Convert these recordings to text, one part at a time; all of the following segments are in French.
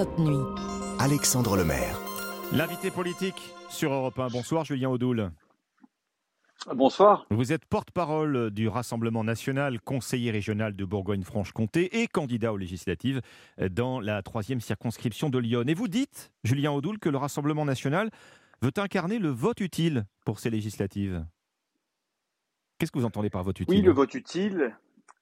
Europe Nuit. Alexandre Lemaire. L'invité politique sur Europe 1. Bonsoir Julien Audoul. Bonsoir. Vous êtes porte-parole du Rassemblement national, conseiller régional de Bourgogne-Franche-Comté et candidat aux législatives dans la troisième circonscription de Lyon. Et vous dites, Julien Audoul, que le Rassemblement national veut incarner le vote utile pour ces législatives. Qu'est-ce que vous entendez par vote utile? Oui, le vote utile,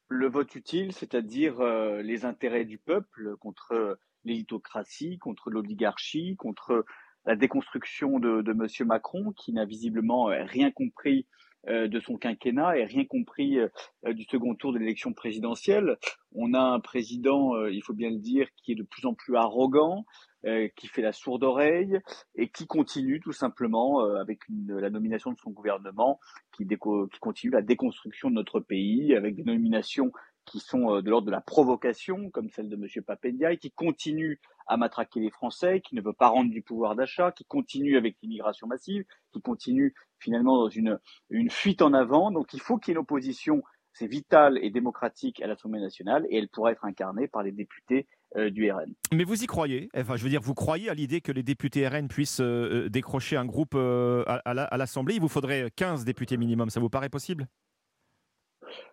le vote utile, c'est-à-dire euh, les intérêts du peuple contre l'élitocratie, contre l'oligarchie, contre la déconstruction de, de M. Macron, qui n'a visiblement euh, rien compris euh, de son quinquennat et rien compris du second tour de l'élection présidentielle. On a un président, il faut bien le dire, qui est de plus en plus arrogant, euh, qui fait la sourde oreille et qui continue tout simplement euh, avec la nomination de son gouvernement, qui, qui, continue la déconstruction de notre pays avec des nominations qui sont euh, de l'ordre de la provocation, comme celle de M. Papendiaï, qui continue à matraquer les Français, qui ne veut pas rendre du pouvoir d'achat, qui continue avec l'immigration massive, qui continue finalement dans une, une fuite en avant. Donc il faut qu'il y ait une opposition c'est vital et démocratique à l'Assemblée nationale et elle pourra être incarnée par les députés euh, du RN. Mais vous y croyez? Enfin, je veux dire, vous croyez à l'idée que les députés RN puissent euh, décrocher un groupe à, l'Assemblée? Il vous faudrait 15 députés minimum, ça vous paraît possible?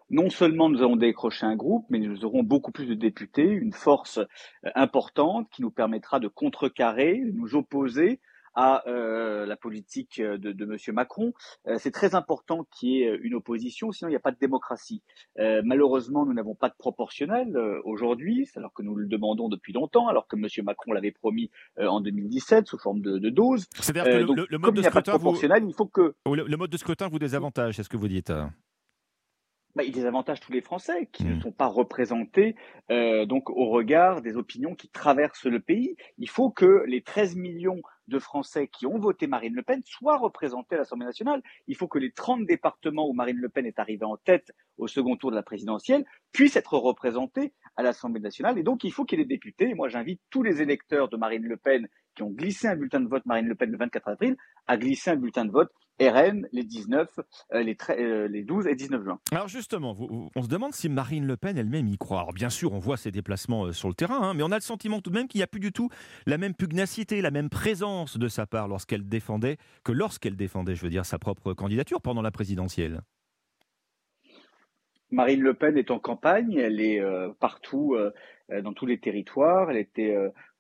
Non seulement nous allons décrocher un groupe, mais nous aurons beaucoup plus de députés, une force importante qui nous permettra de contrecarrer, de nous opposer à euh, la politique de, de M. Macron. Euh, c'est très important qu'il y ait une opposition, sinon il n'y a pas de démocratie. Euh, malheureusement, nous n'avons pas de proportionnel aujourd'hui, alors que nous le demandons depuis longtemps, alors que M. Macron l'avait promis en 2017 sous forme de, de dose. C'est-à-dire que le, le, mode de scrutin, il faut que le, mode de scrutin vous désavantage, c'est ce que vous dites. Bah, il désavantage tous les Français qui ne hmm. sont pas représentés euh, donc au regard des opinions qui traversent le pays. Il faut que les 13 millions de Français qui ont voté Marine Le Pen soient représentés à l'Assemblée nationale. Il faut que les 30 départements où Marine Le Pen est arrivée en tête au second tour de la présidentielle puissent être représentés à l'Assemblée nationale. Et donc, il faut qu'il y ait des députés. moi, j'invite tous les électeurs de Marine Le Pen qui ont glissé un bulletin de vote Marine Le Pen le 24 avril à glisser un bulletin de vote RN les 19, euh, les, euh, les 12 et 19 juin. Alors justement, on se demande si Marine Le Pen elle-même y croit. Alors bien sûr, on voit ses déplacements euh, sur le terrain, hein, mais on a le sentiment tout de même qu'il n'y a plus du tout la même pugnacité, la même présence de sa part lorsqu'elle défendait, que lorsqu'elle défendait, je veux dire, sa propre candidature pendant la présidentielle. Marine Le Pen est en campagne, elle est partout dans tous les territoires, elle était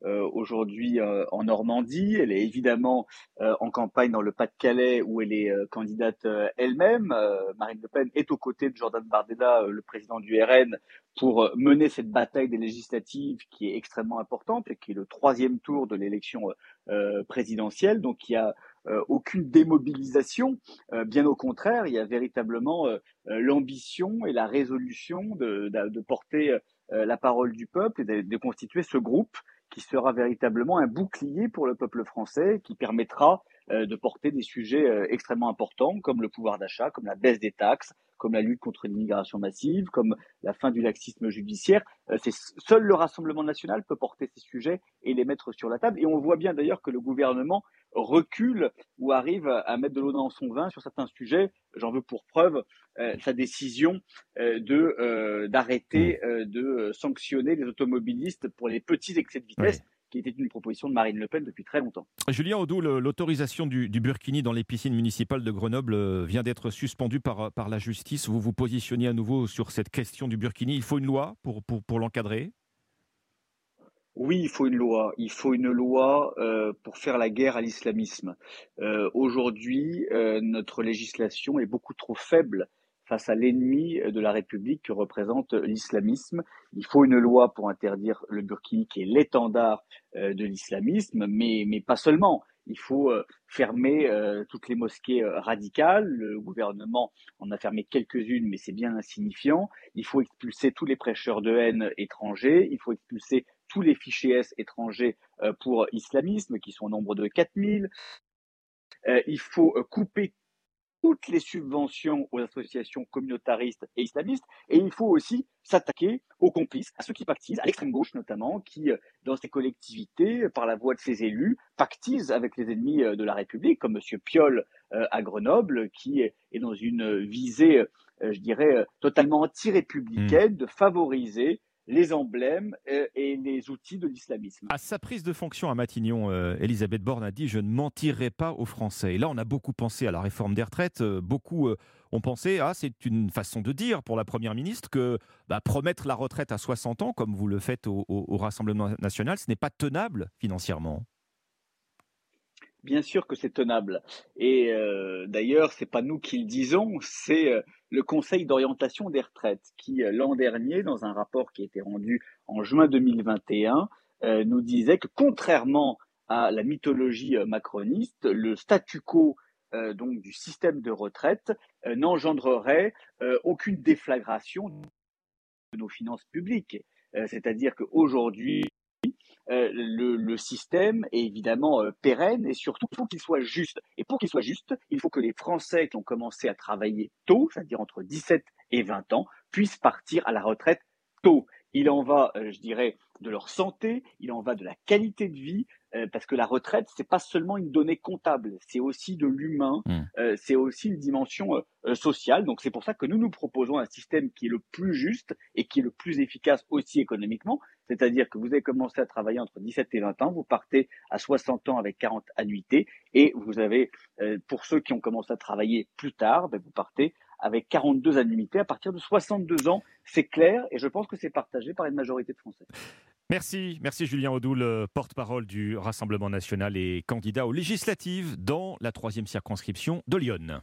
euh, aujourd'hui euh, en Normandie. Elle est évidemment euh, en campagne dans le Pas-de-Calais où elle est candidate elle-même. Marine Le Pen est aux côtés de Jordan Bardella, le président du RN, pour mener cette bataille des législatives qui est extrêmement importante et qui est le troisième tour de l'élection présidentielle. Donc il y a aucune démobilisation, bien au contraire, il y a véritablement l'ambition et la résolution de, de, porter la parole du peuple et de, de, constituer ce groupe qui sera véritablement un bouclier pour le peuple français, qui permettra euh, de porter des sujets euh, extrêmement importants comme le pouvoir d'achat, comme la baisse des taxes, comme la lutte contre l'immigration massive, comme la fin du laxisme judiciaire. Euh, seul le Rassemblement national peut porter ces sujets et les mettre sur la table. Et on voit bien d'ailleurs que le gouvernement recule ou arrive à mettre de l'eau dans son vin sur certains sujets. J'en veux pour preuve euh, sa décision euh, de d'arrêter mmh. de sanctionner les automobilistes pour les petits excès de vitesse qui était une proposition de Marine Le Pen depuis très longtemps. Julien Audou, l'autorisation du, Burkini dans les piscines municipales de Grenoble euh, vient d'être suspendue par, par la justice. Vous vous positionnez à nouveau sur cette question du Burkini. Il faut une loi pour, pour, pour l'encadrer? Oui, il faut une loi. Il faut une loi euh, pour faire la guerre à l'islamisme. Euh, aujourd'hui, notre législation est beaucoup trop faible face à l'ennemi de la République que représente l'islamisme. Il faut une loi pour interdire le burkini qui est l'étendard euh, de l'islamisme, mais, mais pas seulement. Il faut euh, fermer euh, toutes les mosquées radicales. Le gouvernement en a fermé quelques-unes, mais c'est bien insignifiant. Il faut expulser tous les prêcheurs de haine étrangers. Il faut expulser tous les fichiers S étrangers pour islamisme, qui sont au nombre de 4000. il faut couper toutes les subventions aux associations communautaristes et islamistes. Et il faut aussi s'attaquer aux complices, à ceux qui pactisent, à l'extrême gauche notamment, qui, euh, dans ces collectivités, par la voix de ses élus, pactisent avec les ennemis euh, de la République, comme M. Piolle euh, à Grenoble, qui est dans une visée, je dirais, totalement anti-républicaine, mmh. de favoriser les emblèmes et les outils de l'islamisme. À sa prise de fonction à Matignon, Elisabeth Borne a dit Je ne mentirai pas aux Français. Et là, on a beaucoup pensé à la réforme des retraites. Beaucoup ont pensé Ah, c'est une façon de dire pour la Première ministre que bah, promettre la retraite à 60 ans, comme vous le faites au Rassemblement national, ce n'est pas tenable financièrement. Bien sûr que c'est tenable. Et euh, d'ailleurs, c'est pas nous qui le disons, c'est euh, le Conseil d'orientation des retraites qui, euh, l'an dernier, dans un rapport qui a été rendu en juin 2021, nous disait que contrairement à la mythologie macroniste, le statu quo donc du système de retraite n'engendrerait aucune déflagration de nos finances publiques. C'est-à-dire qu'aujourd'hui, euh, le, système est évidemment euh, pérenne et surtout il faut qu'il soit juste. Et pour qu'il soit juste, il faut que les Français qui ont commencé à travailler tôt, c'est-à-dire entre 17 et 20 ans, puissent partir à la retraite tôt. Il en va, euh, je dirais, de leur santé, il en va de la qualité de vie, euh, parce que la retraite, c'est pas seulement une donnée comptable, c'est aussi de l'humain, mmh. euh, c'est aussi une dimension sociale. Donc c'est pour ça que nous nous proposons un système qui est le plus juste et qui est le plus efficace aussi économiquement. C'est-à-dire que vous avez commencé à travailler entre 17 et 20 ans, vous partez à 60 ans avec 40 annuités, et vous avez, pour ceux qui ont commencé à travailler plus tard, ben, vous partez avec 42 annuités à partir de 62 ans. C'est clair et je pense que c'est partagé par une majorité de Français. Merci, merci Julien Audoul, porte-parole du Rassemblement national et candidat aux législatives dans la troisième circonscription de Lyon.